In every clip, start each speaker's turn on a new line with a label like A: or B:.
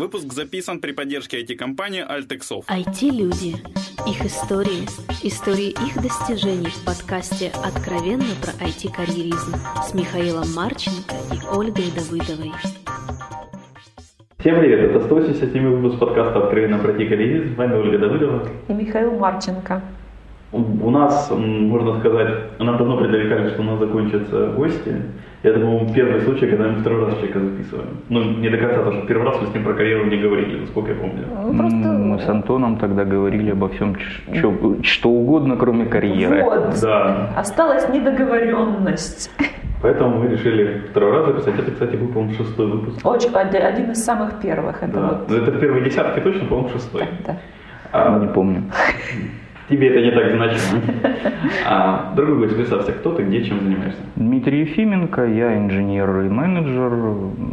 A: Выпуск записан при поддержке IT-компании Altexov.
B: IT-люди. Их истории. Истории их достижений в подкасте «Откровенно про IT-карьеризм» с Михаилом Марченко и Ольгой Давыдовой.
C: Всем привет, это 187 выпуск подкаста «Откровенно про IT-карьеризм». С вами Ольга Давыдова.
D: И Михаил Марченко.
C: У нас, можно сказать, нам давно предрекали, что у нас закончатся гости. Это, по-моему, первый случай, когда мы второй раз человека записываем. Ну, не до конца, потому что первый раз мы с ним про карьеру не говорили, насколько я помню.
E: Ну, просто... Мы с Антоном тогда говорили обо всем, что, что угодно, кроме карьеры.
D: Вот.
C: Да.
D: Осталась недоговоренность.
C: Поэтому мы решили второй раз записать. Это, кстати, был, по-моему, шестой выпуск.
D: Очень, один из самых первых. Это,
C: да.
D: вот...
C: Ну, это первые десятки точно, по-моему, шестой.
D: Да.
E: А, не помню.
C: Тебе это не так значимо. А, дорогой представься, кто ты, где, чем занимаешься?
E: Дмитрий Ефименко, я инженер и менеджер,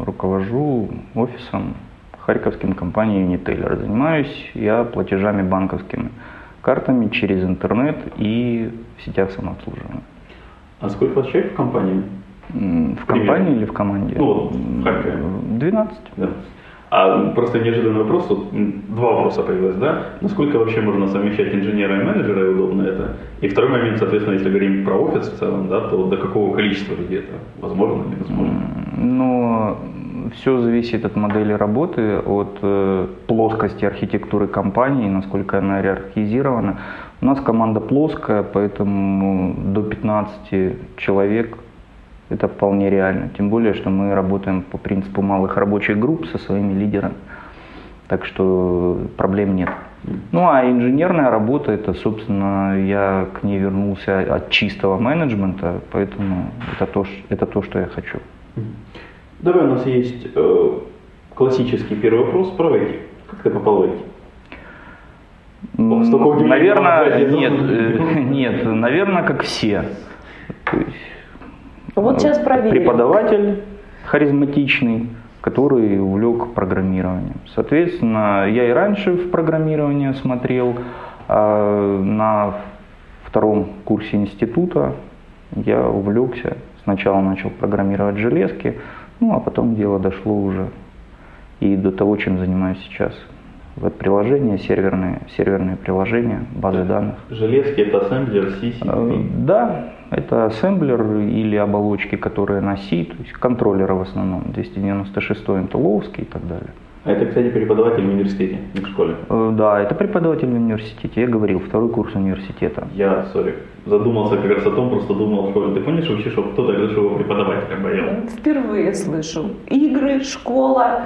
E: руковожу офисом харьковским компании Uniteller. Занимаюсь я платежами банковскими, картами через интернет и в сетях самообслуживания.
C: А сколько у вас человек в компании?
E: В компании или в команде?
C: Ну, вот, в Харькове.
E: 12.
C: Да. А просто неожиданный вопрос, тут два вопроса появилось, да? Насколько вообще можно совмещать инженера и менеджера, и удобно это? И второй момент, соответственно, если говорим про офис в целом, да, то до какого количества людей это возможно, невозможно?
E: Но все зависит от модели работы, от э, плоскости архитектуры компании, насколько она иерархизирована. У нас команда плоская, поэтому до 15 человек это вполне реально. Тем более, что мы работаем по принципу малых рабочих групп со своими лидерами. Так что проблем нет. Ну а инженерная работа, это, собственно, я к ней вернулся от чистого менеджмента, поэтому это то, это то что я хочу.
C: Давай, у нас есть э, классический первый вопрос про IT. Как ты попал в IT?
E: Наверное, нет, э, нет, наверное, как все. То есть
D: вот сейчас проверим.
E: Преподаватель харизматичный, который увлек программированием. Соответственно, я и раньше в программирование смотрел. А на втором курсе института я увлекся. Сначала начал программировать железки, ну а потом дело дошло уже и до того, чем занимаюсь сейчас. Веб-приложения, серверные, серверные приложения, базы данных.
C: Железки это ассемблер, C,
E: э, Да, это ассемблер или оболочки, которые на C, то есть контроллеры в основном, 296 Интеловский и так далее.
C: А это, кстати, преподаватель в университете, не в школе?
E: Э, да, это преподаватель в университете. Я говорил, второй курс университета.
C: Я, сори, задумался как раз о том, просто думал в школе. Ты помнишь вообще, что кто тогда его преподавателя боял?
D: Впервые слышу. Игры, школа,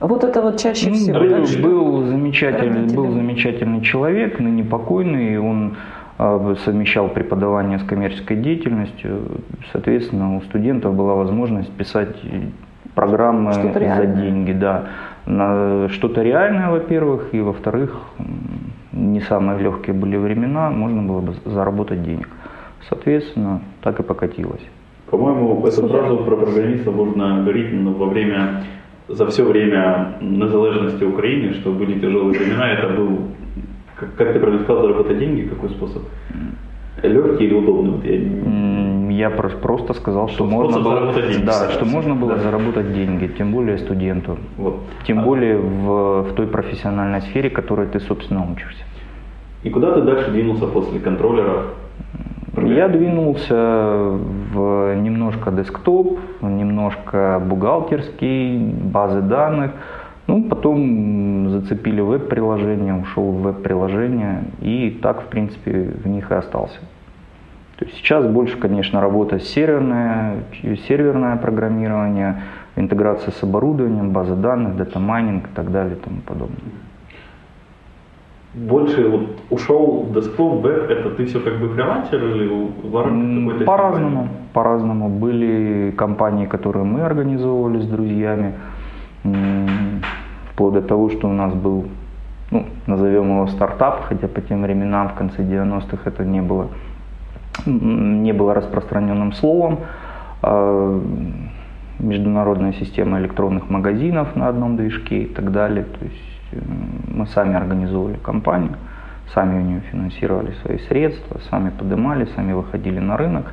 D: вот это вот чаще всего.
E: Был, был, замечательный, был замечательный человек, ныне покойный, он совмещал преподавание с коммерческой деятельностью. Соответственно, у студентов была возможность писать программы за деньги. Да. Что-то реальное, во-первых, и во-вторых, не самые легкие были времена, можно было бы заработать денег. Соответственно, так и покатилось.
C: По-моему, эту фразу про программиста можно говорить во время, за все время незалежности Украины, что были тяжелые времена, это был как, как ты правильно сказал, заработать деньги, какой способ? Легкий или удобный? Вот
E: я... я просто сказал, что, что можно было, деньги, да, что можно было да. заработать деньги, тем более студенту, вот. тем а... более в, в той профессиональной сфере, которой ты, собственно, учишься.
C: И куда ты дальше двинулся после контроллеров?
E: Я двинулся в немножко десктоп, немножко бухгалтерский, базы данных. Ну, потом зацепили веб-приложение, ушел в веб-приложение и так, в принципе, в них и остался. То есть сейчас больше, конечно, работа серверное, серверное программирование, интеграция с оборудованием, база данных, data mining и так далее и тому подобное.
C: Больше вот ушел десктоп, веб, это ты все как бы фрилансер или в
E: какой-то По-разному, по-разному. Были компании, которые мы организовывали с друзьями, вплоть до того, что у нас был, ну, назовем его стартап, хотя по тем временам в конце 90-х это не было, не было распространенным словом. А, международная система электронных магазинов на одном движке и так далее. То есть мы сами организовывали компанию, сами у нее финансировали свои средства, сами поднимали, сами выходили на рынок.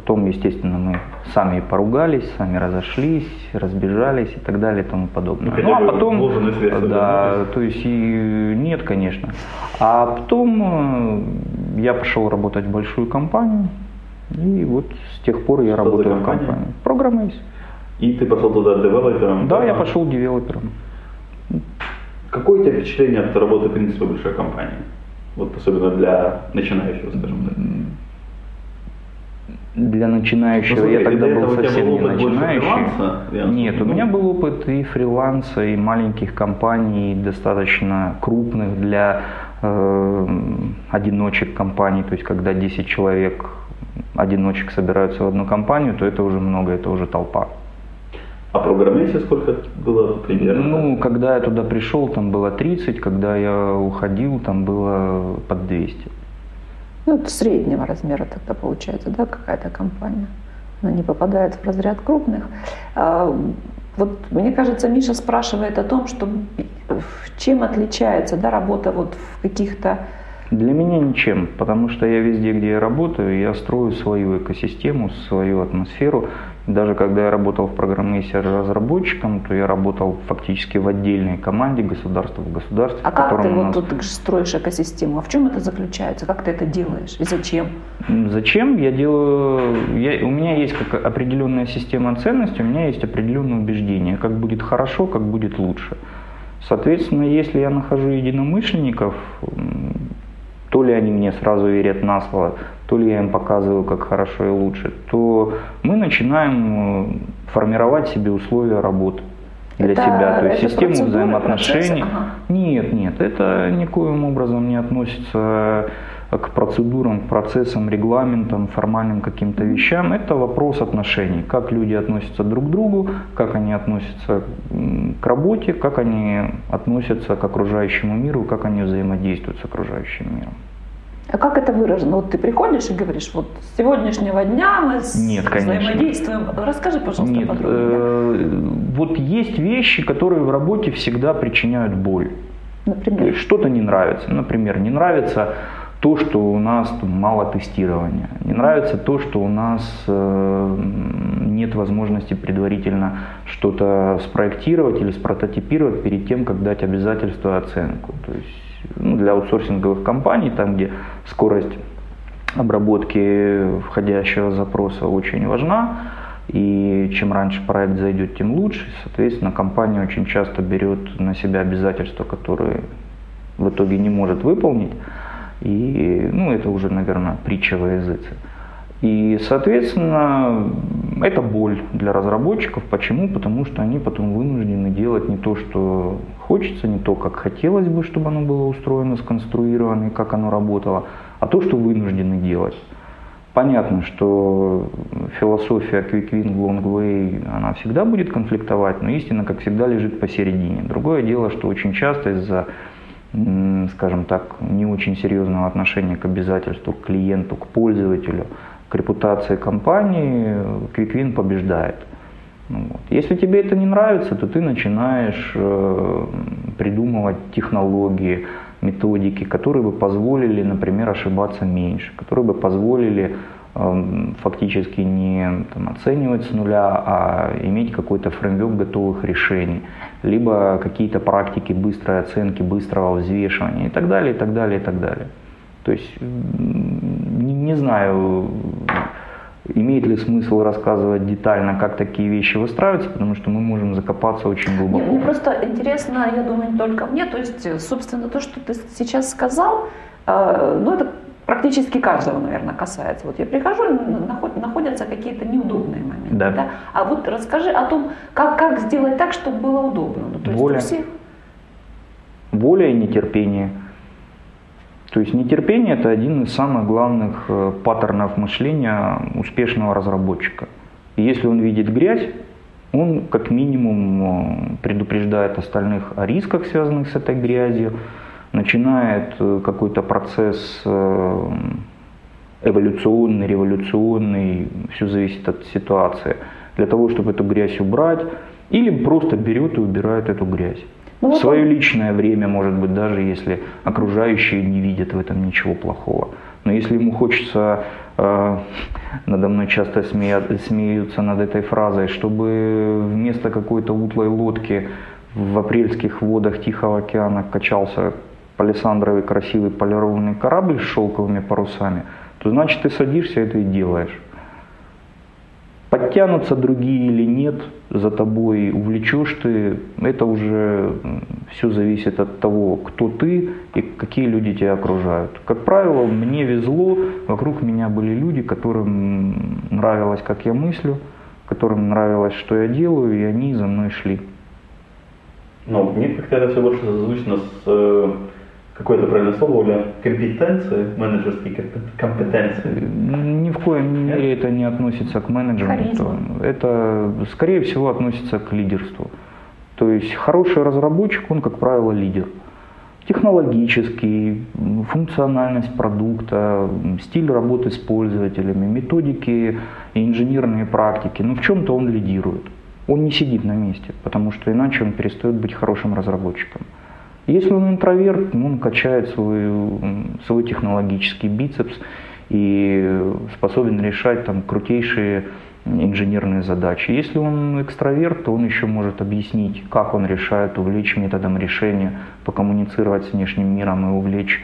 E: Потом, естественно, мы сами поругались, сами разошлись, разбежались и так далее и тому подобное.
C: Ну,
E: Ну, а потом, да, то есть и нет, конечно. А потом э, я пошел работать в большую компанию, и вот с тех пор я
C: Что
E: работаю в компании. Программист.
C: И ты пошел туда девелопером?
E: Да, я пошел девелопером.
C: Какое у тебя впечатление от работы, в принципе, большой компании? Вот особенно для начинающего, скажем так.
E: Для начинающего
C: Ну, смотри,
E: я тогда был совсем не начинающий. Нет, у
C: ну,
E: меня был опыт и фриланса, и маленьких компаний, достаточно крупных для э, одиночек компаний. То есть, когда 10 человек, одиночек собираются в одну компанию, то это уже много, это уже толпа.
C: А программисте сколько было примерно?
E: Ну, когда я туда пришел, там было 30, когда я уходил, там было под 200.
D: Ну, это среднего размера тогда получается, да, какая-то компания. Она не попадает в разряд крупных. А, Вот мне кажется, Миша спрашивает о том, что чем отличается да, работа вот в каких-то
E: Для меня ничем, потому что я везде, где я работаю, я строю свою экосистему, свою атмосферу. Даже когда я работал в программисте разработчиком, то я работал фактически в отдельной команде государства в государстве,
D: А
E: в
D: как ты вот
E: нас-
D: тут строишь экосистему? А в чем это заключается? Как ты это делаешь и зачем?
E: Зачем? Я делаю... Я, у меня есть как определенная система ценностей, у меня есть определенные убеждения, как будет хорошо, как будет лучше. Соответственно, если я нахожу единомышленников, то ли они мне сразу верят на слово, то ли я им показываю, как хорошо и лучше, то мы начинаем э, формировать себе условия работы для
D: Это-
E: себя, то есть систему взаимоотношений.
D: процессы? Ага.
E: Нет, нет, это никоим образом не относится к процедурам, к процессам, регламентам, формальным каким-то вещам. Это вопрос отношений, как люди относятся друг к другу, как они относятся к работе, как они относятся к окружающему миру, как они взаимодействуют с окружающим миром.
D: А как это выражено? Вот ты приходишь и говоришь, вот с сегодняшнего дня мы с-
E: Нет, конечно.
D: взаимодействуем. Расскажи, пожалуйста,
E: Нет,
D: подробнее.
E: э, вот есть вещи, которые в работе всегда причиняют боль.
D: Например.
E: есть что-то не нравится. Например, не нравится то, что у нас мало тестирования. Не нравится то, что у нас э, нет возможности предварительно что-то спроектировать или спрототипировать перед тем, как дать обязательство оценку. То есть ну, для аутсорсинговых компаний, там, где скорость обработки входящего запроса очень важна, и чем раньше проект зайдет, тем лучше. Соответственно, компания очень часто берет на себя обязательства, которые в итоге не может выполнить. И ну, это уже, наверное, притча во языце. И, соответственно, это боль для разработчиков. Почему? Потому что они потом вынуждены делать не то, что хочется, не то, как хотелось бы, чтобы оно было устроено, сконструировано и как оно работало, а то, что вынуждены делать. Понятно, что философия Quick Win, Long Way, она всегда будет конфликтовать, но истина, как всегда, лежит посередине. Другое дело, что очень часто из-за, скажем так, не очень серьезного отношения к обязательству, к клиенту, к пользователю, к репутации компании, Quick Win побеждает. Ну вот. Если тебе это не нравится, то ты начинаешь э, придумывать технологии, методики, которые бы позволили, например, ошибаться меньше, которые бы позволили эм, фактически не там, оценивать с нуля, а иметь какой-то фреймворк готовых решений, либо какие-то практики быстрой оценки, быстрого взвешивания и так далее, и так далее, и так далее. То есть не, не знаю, имеет ли смысл рассказывать детально, как такие вещи выстраиваются, потому что мы можем закопаться очень глубоко.
D: мне просто интересно, я думаю, не только мне, то есть, собственно, то, что ты сейчас сказал, э, ну, это практически каждого, наверное, касается. Вот я прихожу, находятся какие-то неудобные моменты.
E: Да.
D: А вот расскажи о том, как, как сделать так, чтобы было удобно. Ну, то есть
E: Воля.
D: у всех
E: Воля и нетерпение. То есть нетерпение – это один из самых главных э, паттернов мышления успешного разработчика. И если он видит грязь, он как минимум э, предупреждает остальных о рисках, связанных с этой грязью, начинает э, какой-то процесс эволюционный, революционный, все зависит от ситуации, для того, чтобы эту грязь убрать, или просто берет и убирает эту грязь.
D: Ну, вот
E: свое
D: он-
E: личное время, может быть, даже если окружающие не видят в этом ничего плохого. Но если ему хочется, э, надо мной часто смея, смеются над этой фразой, чтобы вместо какой-то утлой лодки в апрельских водах Тихого океана качался палисандровый красивый полированный корабль с шелковыми парусами, то значит ты садишься это и делаешь. Подтянутся другие или нет за тобой, увлечешь ты, это уже все зависит от того, кто ты и какие люди тебя окружают. Как правило, мне везло, вокруг меня были люди, которым нравилось, как я мыслю, которым нравилось, что я делаю, и они за мной шли.
C: Ну, мне как-то это все больше созвучно с э, какое-то правильное слово, Оля, компетенции, менеджерские компетенции?
E: Ни в коем мере это не относится к менеджменту.
D: Харизма.
E: Это, скорее всего, относится к лидерству. То есть хороший разработчик, он, как правило, лидер. Технологический, функциональность продукта, стиль работы с пользователями, методики и инженерные практики. Но в чем-то он лидирует. Он не сидит на месте, потому что иначе он перестает быть хорошим разработчиком. Если он интроверт, ну, он качает свой, свой технологический бицепс и способен решать там крутейшие инженерные задачи. Если он экстраверт, то он еще может объяснить, как он решает, увлечь методом решения, покоммуницировать с внешним миром и увлечь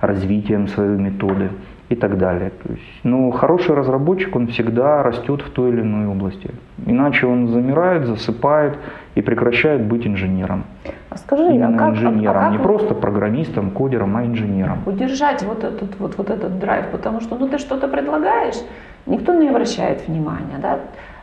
E: развитием своей методы и так далее. То есть, но хороший разработчик, он всегда растет в той или иной области. Иначе он замирает, засыпает и прекращает быть инженером.
D: А скажи,
E: Именно
D: а как,
E: инженером,
D: а как
E: не просто программистом, кодером, а инженером.
D: удержать вот этот, вот, вот этот драйв? Потому что ну, ты что-то предлагаешь, никто не обращает внимания, да?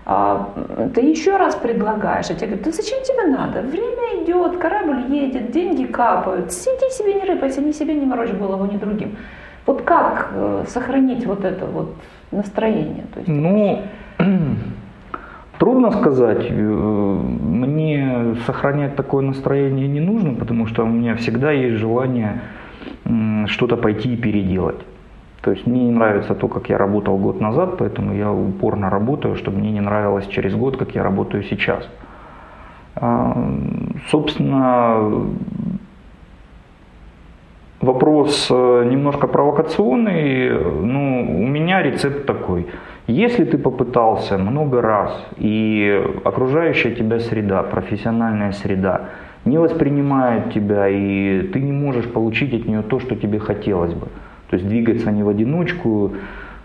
D: А, ты еще раз предлагаешь, а тебе говорят, да зачем тебе надо? Время идет, корабль едет, деньги капают, сиди себе не рыпайся, ни себе не морочь голову, ни другим. Вот как э, сохранить вот это вот настроение? То есть,
E: Ну, трудно сказать. Э, Мне сохранять такое настроение не нужно, потому что у меня всегда есть желание что-то пойти и переделать. То есть мне не нравится то, как я работал год назад, поэтому я упорно работаю, чтобы мне не нравилось через год, как я работаю сейчас. А, Собственно, Вопрос э, немножко провокационный, но у меня рецепт такой. Если ты попытался много раз, и окружающая тебя среда, профессиональная среда, не воспринимает тебя, и ты не можешь получить от нее то, что тебе хотелось бы, то есть двигаться не в одиночку,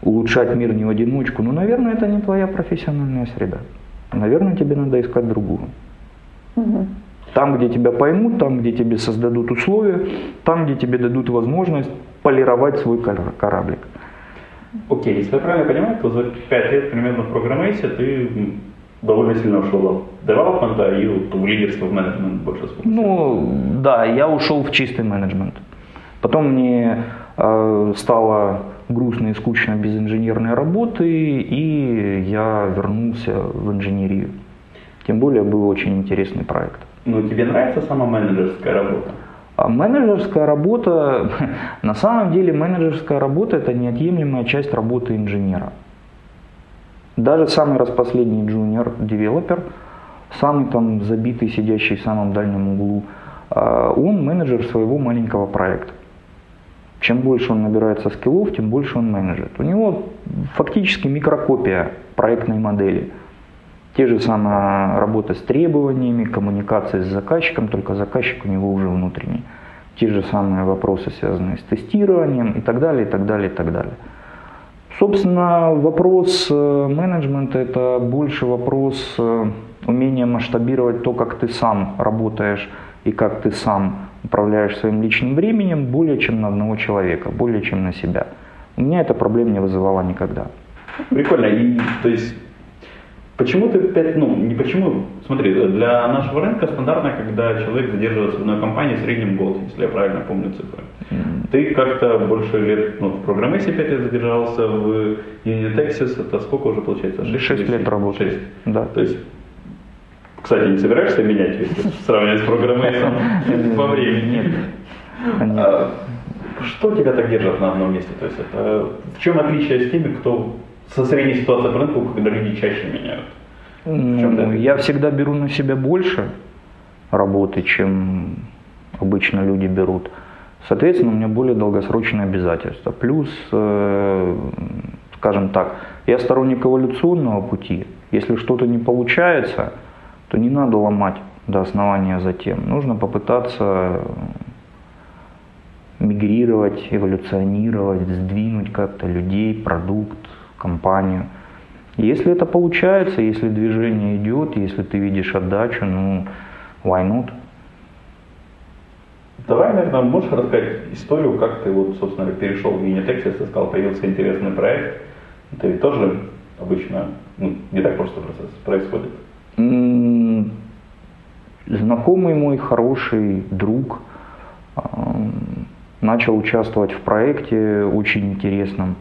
E: улучшать мир не в одиночку, ну, наверное, это не твоя профессиональная среда. Наверное, тебе надо искать другую.
D: Мгм.
E: Там, где тебя поймут, там, где тебе создадут условия, там, где тебе дадут возможность полировать свой кор- кораблик.
C: Окей, если я правильно понимаю, то за 5 лет примерно в программейсе ты довольно сильно ушел от девелопмента и в лидерство, в менеджмент больше сфокусировался.
E: Ну, да, я ушел в чистый менеджмент. Потом мне э, стало грустно и скучно без инженерной работы, и я вернулся в инженерию. Тем более был очень интересный проект.
C: Ну, тебе нравится сама менеджерская работа?
E: А менеджерская работа, на самом деле менеджерская работа это неотъемлемая часть работы инженера. Даже самый распоследний джуниор девелопер, самый там забитый, сидящий в самом дальнем углу, а, он менеджер своего маленького проекта. Чем больше он набирается скиллов, тем больше он менеджер. У него фактически микрокопия проектной модели. Те же самые работа с требованиями, коммуникация с заказчиком, только заказчик у него уже внутренний. Те же самые вопросы, связанные с тестированием и так далее, и так далее, и так далее. Собственно, вопрос э, менеджмента – это больше вопрос э, умения масштабировать то, как ты сам работаешь и как ты сам управляешь своим личным временем, более чем на одного человека, более чем на себя. У меня эта проблема не вызывала никогда.
C: Прикольно. И, то есть, почему ты опять, ну, не почему, смотри, для нашего рынка стандартно, когда человек задерживается в одной компании в среднем год, если я правильно помню цифры. Ты как-то больше лет, ну, в программисе 5 лет задержался, в Unitexis, это сколько уже получается?
E: Да шесть лет работаю.
C: 6.
E: Да.
C: То есть, кстати, не собираешься менять, если сравнивать с программистом по времени?
E: Нет. Нет.
C: А, Что тебя так держит на одном месте? То есть это в чем отличие с теми, кто со средней ситуацией по рынку, когда люди чаще меняют?
E: Ну, я всегда беру на себя больше работы, чем обычно люди берут. Соответственно, у меня более долгосрочные обязательства. Плюс, э, скажем так, я сторонник эволюционного пути. Если что-то не получается, то не надо ломать до основания затем. Нужно попытаться мигрировать, эволюционировать, сдвинуть как-то людей, продукт, компанию. Если это получается, если движение идет, если ты видишь отдачу, ну, why not?
C: Давай, наверное, можешь рассказать историю, как ты вот, собственно, перешел в Unitex, если сказал, появился интересный проект. Это ведь тоже обычно ну, не так просто процесс происходит.
E: Знакомый мой, хороший друг, начал участвовать в проекте очень интересном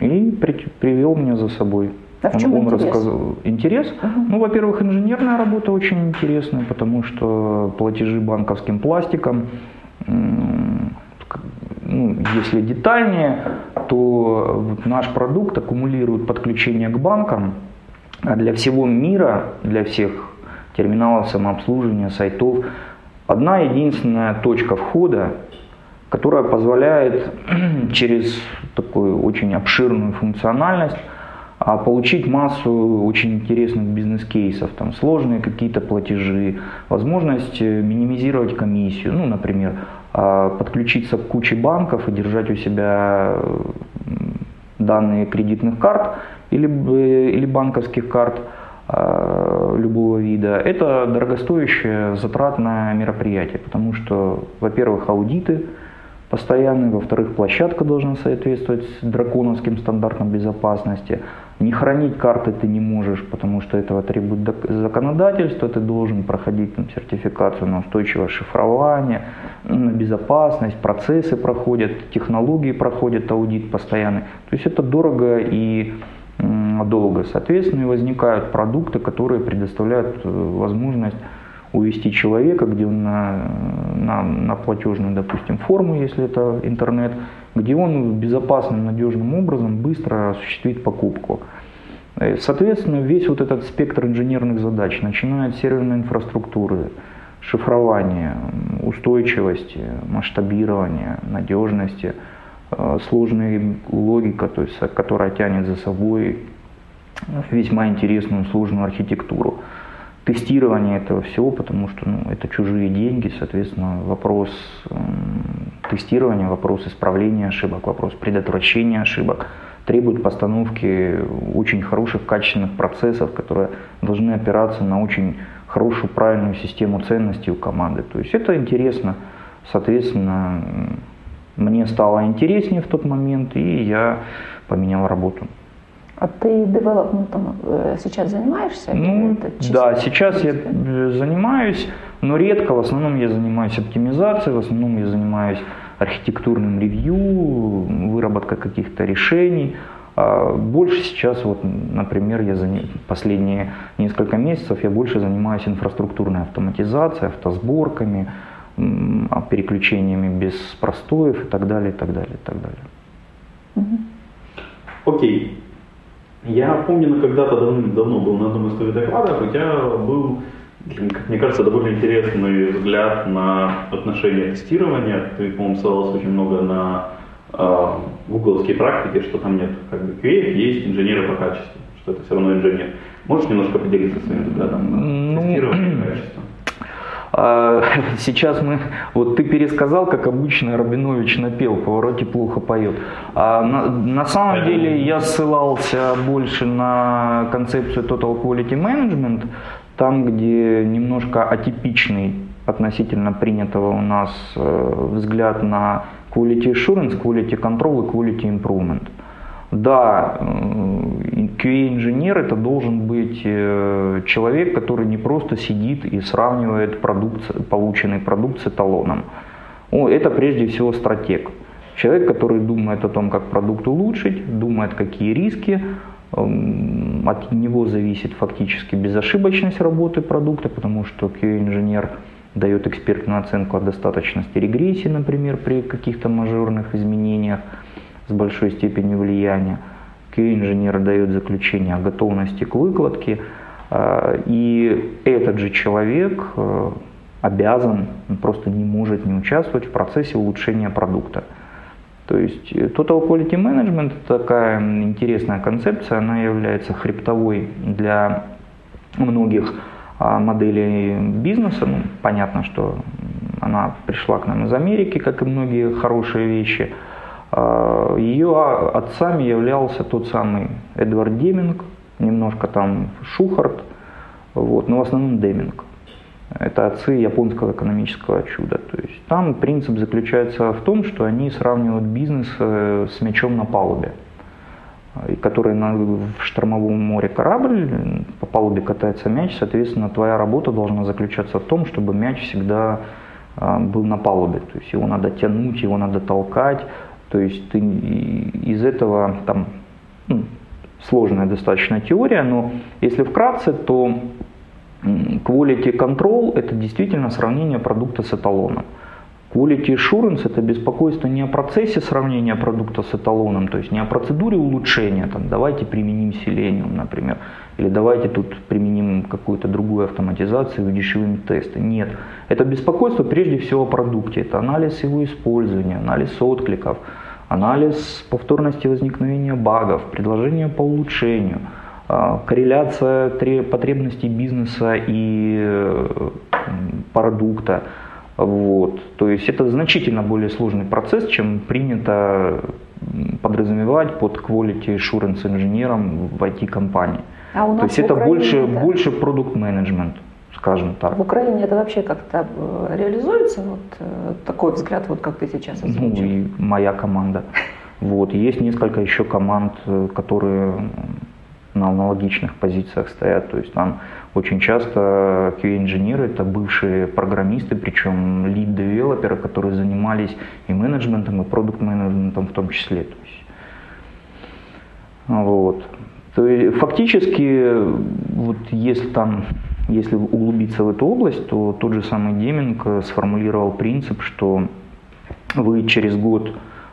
E: и при, привел меня за собой.
D: А в чем
E: он, он
D: интерес?
E: рассказал интерес.
D: Угу.
E: Ну, во-первых, инженерная работа очень интересная, потому что платежи банковским пластиком, ну, если детальнее, то наш продукт аккумулирует подключение к банкам, а для всего мира, для всех терминалов самообслуживания, сайтов, одна единственная точка входа которая позволяет через такую очень обширную функциональность а, получить массу очень интересных бизнес-кейсов, там сложные какие-то платежи, возможность э, минимизировать комиссию, ну, например, а, подключиться к куче банков и держать у себя данные кредитных карт или, э, или банковских карт а, любого вида. Это дорогостоящее, затратное мероприятие, потому что, во-первых, аудиты – постоянный, во-вторых, площадка должна соответствовать драконовским стандартам безопасности. Не хранить карты ты не можешь, потому что этого требует законодательство, ты должен проходить там, сертификацию на устойчивое шифрование, на безопасность, процессы проходят, технологии проходят аудит постоянный. То есть это дорого и долго. Соответственно, и возникают продукты, которые предоставляют э, возможность увести человека, где он на, на, на платежную, допустим, форму, если это интернет, где он безопасным, надежным образом быстро осуществит покупку. Э, соответственно, весь вот этот спектр инженерных задач, начиная от серверной инфраструктуры, шифрования, устойчивости, масштабирования, надежности, э, сложная логика, то есть, которая тянет за собой весьма интересную сложную архитектуру тестирование этого всего, потому что ну, это чужие деньги, соответственно, вопрос э, тестирования, вопрос исправления ошибок, вопрос предотвращения ошибок требует постановки очень хороших, качественных процессов, которые должны опираться на очень хорошую, правильную систему ценностей у команды. То есть это интересно, соответственно, мне стало интереснее в тот момент, и я поменял работу.
D: А ты девелопментом э, сейчас занимаешься?
E: Ну, да, сейчас я э, занимаюсь, но редко. В основном я занимаюсь оптимизацией, в основном я занимаюсь архитектурным ревью, выработкой каких-то решений. А больше сейчас, вот, например, я за последние несколько месяцев я больше занимаюсь инфраструктурной автоматизацией, автосборками, а, переключениями без простоев и так далее, и так далее, и так далее.
C: Окей. Я помню, когда-то давно был на одном из твоих докладов, у тебя был, как мне кажется, довольно интересный взгляд на отношения тестирования. Ты, по-моему, ссылался очень много на э, гугловские практики, что там нет как бы QA, есть инженеры по качеству, что это все равно инженер. Можешь немножко поделиться своим взглядом на ну, тестирование и качество?
E: А, сейчас мы, вот ты пересказал, как обычно Рабинович напел, повороте плохо поет. А на, на самом деле я ссылался больше на концепцию Total Quality Management, там, где немножко атипичный относительно принятого у нас э, взгляд на Quality Assurance, Quality Control и Quality Improvement. Да, QA-инженер это должен быть э, человек, который не просто сидит и сравнивает продукт, полученный продукт с эталоном. Это прежде всего стратег. Человек, который думает о том, как продукт улучшить, думает, какие риски, эм, от него зависит фактически безошибочность работы продукта, потому что QA-инженер дает экспертную оценку о достаточности регрессии, например, при каких-то мажорных изменениях с большой степенью влияния. QA-инженер дает заключение о готовности к выкладке, а, и этот же человек, а, обязан, просто не может не участвовать в процессе улучшения продукта. То есть э, Total Quality Management – такая интересная концепция, она является хребтовой для многих а, моделей бизнеса. Ну, понятно, что она пришла к нам из Америки, как и многие хорошие вещи. А, Ее отцами являлся тот самый Эдвард Деминг, немножко там Шухарт, вот, но в основном Деминг. Это отцы японского экономического чуда. То есть там принцип заключается в том, что они сравнивают бизнес э, с мячом на палубе, который в штормовом море корабль, по палубе катается мяч, соответственно, твоя работа должна заключаться в том, чтобы мяч всегда а, был на палубе. То есть его надо тянуть, его надо толкать. То есть ты из этого там ну, сложная достаточно теория, но если вкратце, то Quality control – это действительно сравнение продукта с эталоном. Quality assurance – это беспокойство не о процессе сравнения продукта с эталоном, то есть не о процедуре улучшения, там, давайте применим Selenium, например, или давайте тут применим какую-то другую автоматизацию, удешевим тесты. Нет, это беспокойство прежде всего о продукте, это анализ его использования, анализ откликов, анализ повторности возникновения багов, предложения по улучшению – а, корреляция потребностей бизнеса и э, продукта. Вот. То есть это значительно более сложный процесс, чем принято подразумевать под quality assurance инженером в IT-компании. А у нас То есть это больше, это... больше продукт менеджмент скажем так.
D: В Украине это вообще как-то э, реализуется, вот э, такой взгляд, вот как ты сейчас озвучил?
E: Ну и моя команда. Вот. Есть несколько еще команд, которые на аналогичных позициях стоят. То есть там очень часто QA-инженеры это бывшие программисты, причем лид-девелоперы, которые занимались и менеджментом, и продукт-менеджментом в том числе. То есть, вот. То есть, фактически, вот если там если углубиться в эту область, то тот же самый Деминг сформулировал принцип, что вы через год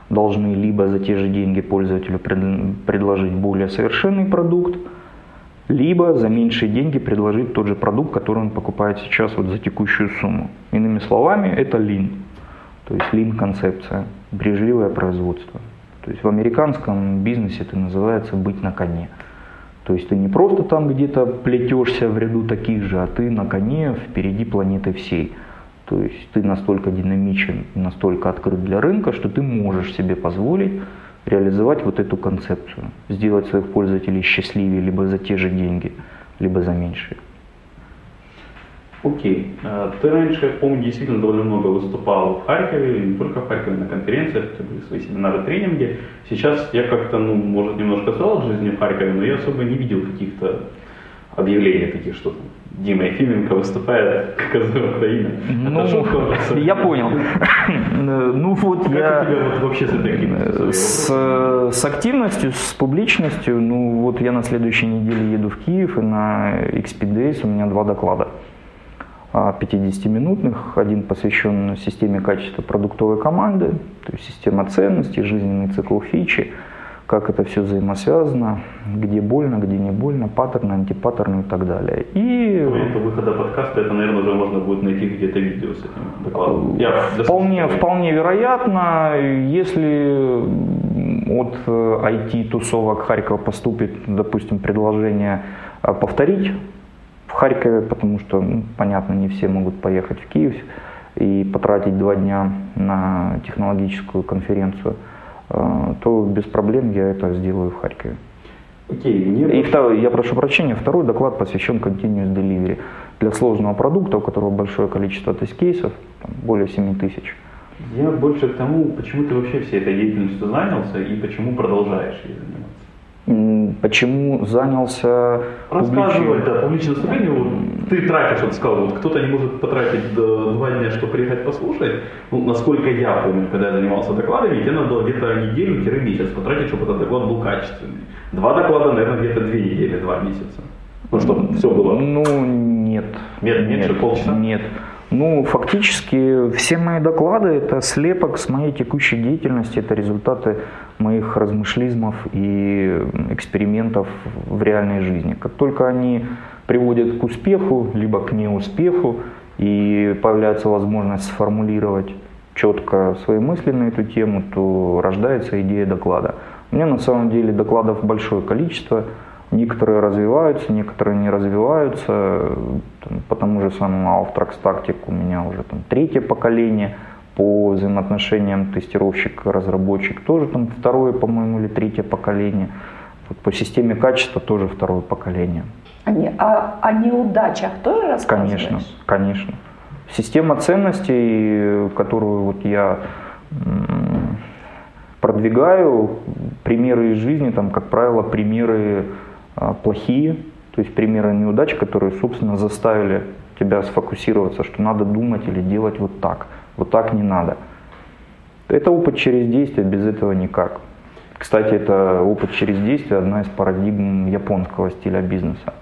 E: должны либо за те же деньги пользователю предложить более совершенный продукт, либо за меньшие деньги предложить тот же продукт, который он покупает сейчас вот за текущую сумму. Иными словами, это Lean, то есть Lean концепция, бережливое производство. То есть в американском бизнесе это называется быть на коне. То есть ты не просто там где-то плетешься в ряду таких же, а ты на коне впереди планеты всей. То есть ты настолько динамичен, настолько открыт для рынка, что ты можешь себе позволить реализовать вот эту концепцию, сделать своих пользователей счастливее либо за те же деньги, либо за меньшие.
C: Окей. А, ты раньше, помню, действительно довольно много выступал в Харькове, не только в Харькове, на конференциях, тебя были свои семинары, тренинги. Сейчас я как-то, ну, может, немножко стал от жизни в Харькове, но я особо не видел каких-то объявлений таких, что там Дима Ефименко выступает как Украина.
E: Ну, Это шутка Я понял. ну вот
C: как
E: я...
C: у тебя вот вообще с этой активностью?
E: С, с активностью, с публичностью, ну вот я на следующей неделе еду в Киев, и на XP Days у меня два доклада. 50-минутных. Один посвящен системе качества продуктовой команды, то есть система ценностей, жизненный цикл фичи как это все взаимосвязано, где больно, где не больно, паттерны, антипаттерны и так далее.
C: И... К моменту выхода подкаста это, наверное, уже можно будет найти где-то видео с этим докладом.
E: Я вполне, вполне вероятно, если от IT-тусовок э, Харькова поступит, допустим, предложение э, повторить в Харькове, потому что, ну, понятно, не все могут поехать в Киев и потратить два дня на технологическую конференцию – то без проблем я это сделаю в Харькове.
C: Окей,
E: мне И второй, я прошу прощения, второй доклад посвящен Continuous Delivery. Для сложного продукта, у которого большое количество тест-кейсов, более 7 тысяч.
C: Я больше к тому, почему ты вообще всей этой деятельностью занялся и почему продолжаешь ей заниматься
E: почему занялся
C: Рассказывать, да, публичное выступление. Вот, ты тратишь, вот сказал, вот кто-то не может потратить два дня, чтобы приехать послушать. Ну, насколько я помню, когда я занимался докладами, тебе надо было где-то неделю-месяц потратить, чтобы этот доклад был качественный. Два доклада, наверное, где-то две недели, два месяца. Ну, чтобы все было.
E: Ну, нет.
C: Нет, меньше
E: нет,
C: полчаса?
E: Нет. Ну, фактически все мои доклады – это слепок с моей текущей деятельности, это результаты моих размышлизмов и экспериментов в реальной жизни. Как только они приводят к успеху, либо к неуспеху, и появляется возможность сформулировать четко свои мысли на эту тему, то рождается идея доклада. У меня на самом деле докладов большое количество. Некоторые развиваются, некоторые не развиваются. По тому же самому Altrax Tactic у меня уже там третье поколение. По взаимоотношениям тестировщик-разработчик тоже там второе, по-моему, или третье поколение. Вот по системе качества тоже второе поколение.
D: А, не, а о неудачах тоже рассказываешь?
E: Конечно, конечно. Система ценностей, которую вот я продвигаю, примеры из жизни, там, как правило, примеры плохие, то есть примеры неудач, которые, собственно, заставили тебя сфокусироваться, что надо думать или делать вот так, вот так не надо. Это опыт через действие, без этого никак. Кстати, это опыт через действие, одна из парадигм японского стиля бизнеса.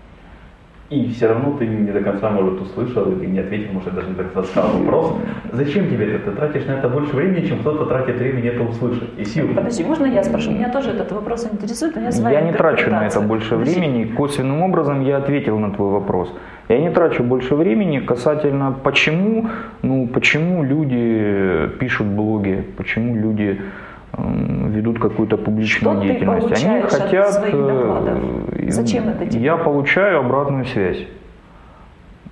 C: И все равно ты не до конца, может, услышал или не ответил, может, даже не до конца сказал вопрос. Зачем тебе это? Ты тратишь на это больше времени, чем кто-то тратит времени это услышать и сил.
D: Подожди, можно я спрошу? Меня тоже этот вопрос интересует, у меня своя
E: Я не трачу на это больше Подожди. времени. Косвенным образом я ответил на твой вопрос. Я не трачу больше времени касательно почему, ну, почему люди пишут блоги, почему люди ведут какую-то публичную
D: Что
E: деятельность.
D: Они хотят.
E: Э,
D: Зачем это тебе?
E: Я получаю обратную связь.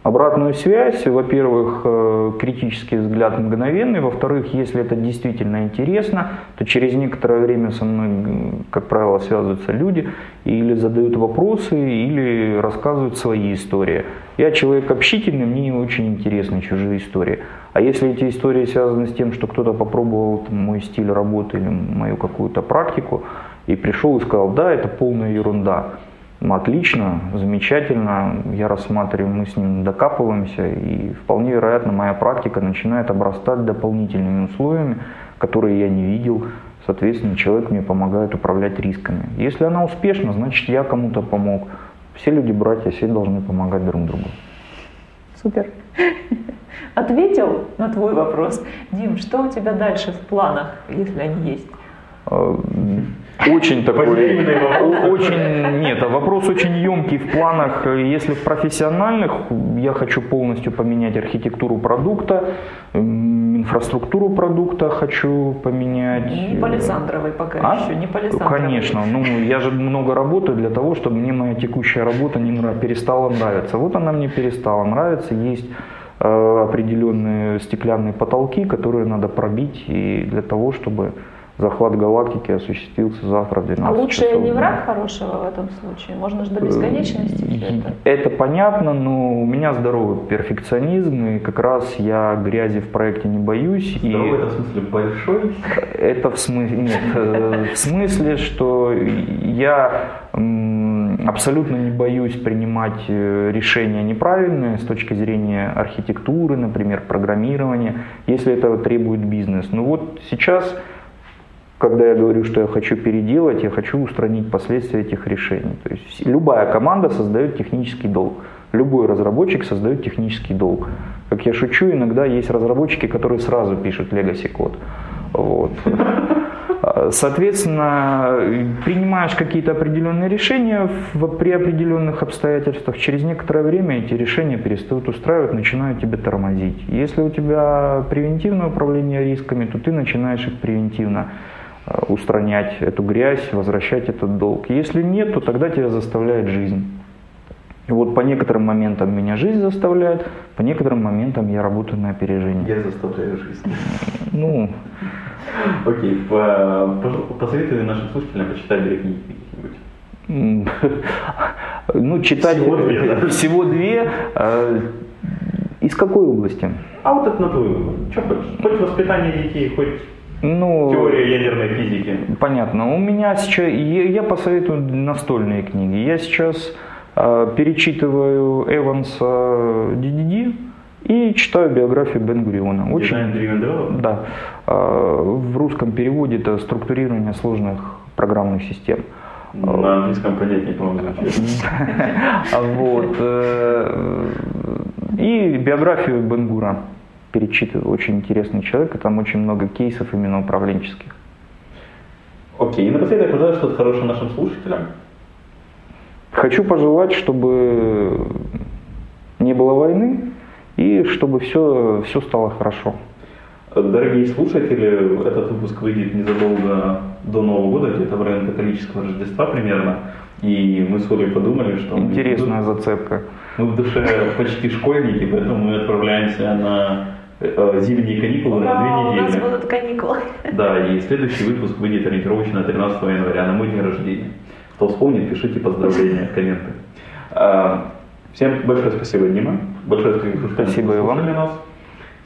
E: Обратную связь, во-первых, э, критический взгляд мгновенный, во-вторых, если это действительно интересно, то через некоторое время со мной, как правило, связываются люди или задают вопросы, или рассказывают свои истории. Я человек общительный, мне очень интересны чужие истории. А если эти истории связаны с тем, что кто-то попробовал мой стиль работы или мою какую-то практику и пришел и сказал, да, это полная ерунда, отлично, замечательно, я рассматриваю, мы с ним докапываемся, и вполне вероятно моя практика начинает обрастать дополнительными условиями, которые я не видел, соответственно, человек мне помогает управлять рисками. Если она успешна, значит я кому-то помог. Все люди братья, все должны помогать друг другу.
D: Супер. Ответил на твой вопрос. Дим, что у тебя дальше в планах, если они есть?
E: Очень такой, очень, нет, а вопрос очень емкий в планах. Если в профессиональных, я хочу полностью поменять архитектуру продукта, инфраструктуру продукта хочу поменять.
D: Не Палисандровой пока а? еще, не Палисандровой.
E: Конечно, ну я же много работаю для того, чтобы мне моя текущая работа не нрав... перестала нравиться. Вот она мне перестала нравиться, есть э, определенные стеклянные потолки, которые надо пробить и для того, чтобы захват галактики осуществился завтра в 12
D: А лучше
E: часов.
D: не враг хорошего в этом случае? Можно же до бесконечности это?
E: Это понятно, но у меня здоровый перфекционизм, и как раз я грязи в проекте не боюсь.
C: Здоровый и... это в смысле большой?
E: Это в смысле, нет, э, в смысле, что я абсолютно не боюсь принимать э, решения неправильные с точки зрения архитектуры, например, программирования, если этого требует бизнес. Ну вот сейчас когда я говорю, что я хочу переделать, я хочу устранить последствия этих решений. То есть любая команда создает технический долг. Любой разработчик создает технический долг. Как я шучу, иногда есть разработчики, которые сразу пишут legacy код. Вот. Соответственно, принимаешь какие-то определенные решения в, при определенных обстоятельствах, через некоторое время эти решения перестают устраивать, начинают тебя тормозить. Если у тебя превентивное управление рисками, то ты начинаешь их превентивно устранять эту грязь, возвращать этот долг. Если нет, то тогда тебя заставляет жизнь. И вот по некоторым моментам меня жизнь заставляет, по некоторым моментам я работаю на опережение.
C: Я заставляю жизнь.
E: Ну.
C: Окей, посоветуй нашим слушателям почитать две книги какие-нибудь.
E: Ну, читать всего две, да? всего две. Э, из какой области?
C: А вот это на выбор. Что хочешь? Хоть воспитание детей, хоть
E: ну,
C: Теория ядерной физики.
E: Понятно. У меня сейчас, я, я посоветую настольные книги. Я сейчас э, перечитываю Эванса DDD и читаю биографию Бен Гуриона.
C: Очень,
E: да. Э, в русском переводе это структурирование сложных программных систем.
C: На английском понятнее, по-моему,
E: Вот. Э, и биографию Бенгура перечитываю. Очень интересный человек, и там очень много кейсов именно управленческих.
C: Окей, и напоследок пожелаю что-то хорошее нашим слушателям.
E: Хочу пожелать, чтобы не было войны, и чтобы все, все стало хорошо.
C: Дорогие слушатели, этот выпуск выйдет незадолго до Нового года, где-то в районе католического Рождества примерно. И мы с Олей подумали, что...
E: Интересная мы, зацепка.
C: Мы в душе почти школьники, поэтому мы отправляемся на зимние каникулы
D: Ура,
C: на две недели.
D: у нас будут каникулы.
C: Да, и следующий выпуск выйдет ориентировочно 13 января, на мой день рождения. Кто вспомнит, пишите поздравления, комменты. А, всем большое спасибо, Дима. Большое спасибо, что
E: спасибо и вам.
C: нас.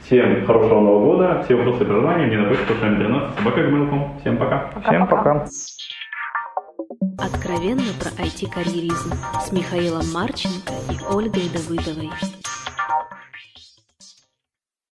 C: Всем хорошего Нового года. Все вопросы и пожелания мне на почту 13 собака Всем пока.
E: пока Всем пока.
B: Откровенно про IT-карьеризм с Михаилом Марченко и Ольгой Давыдовой.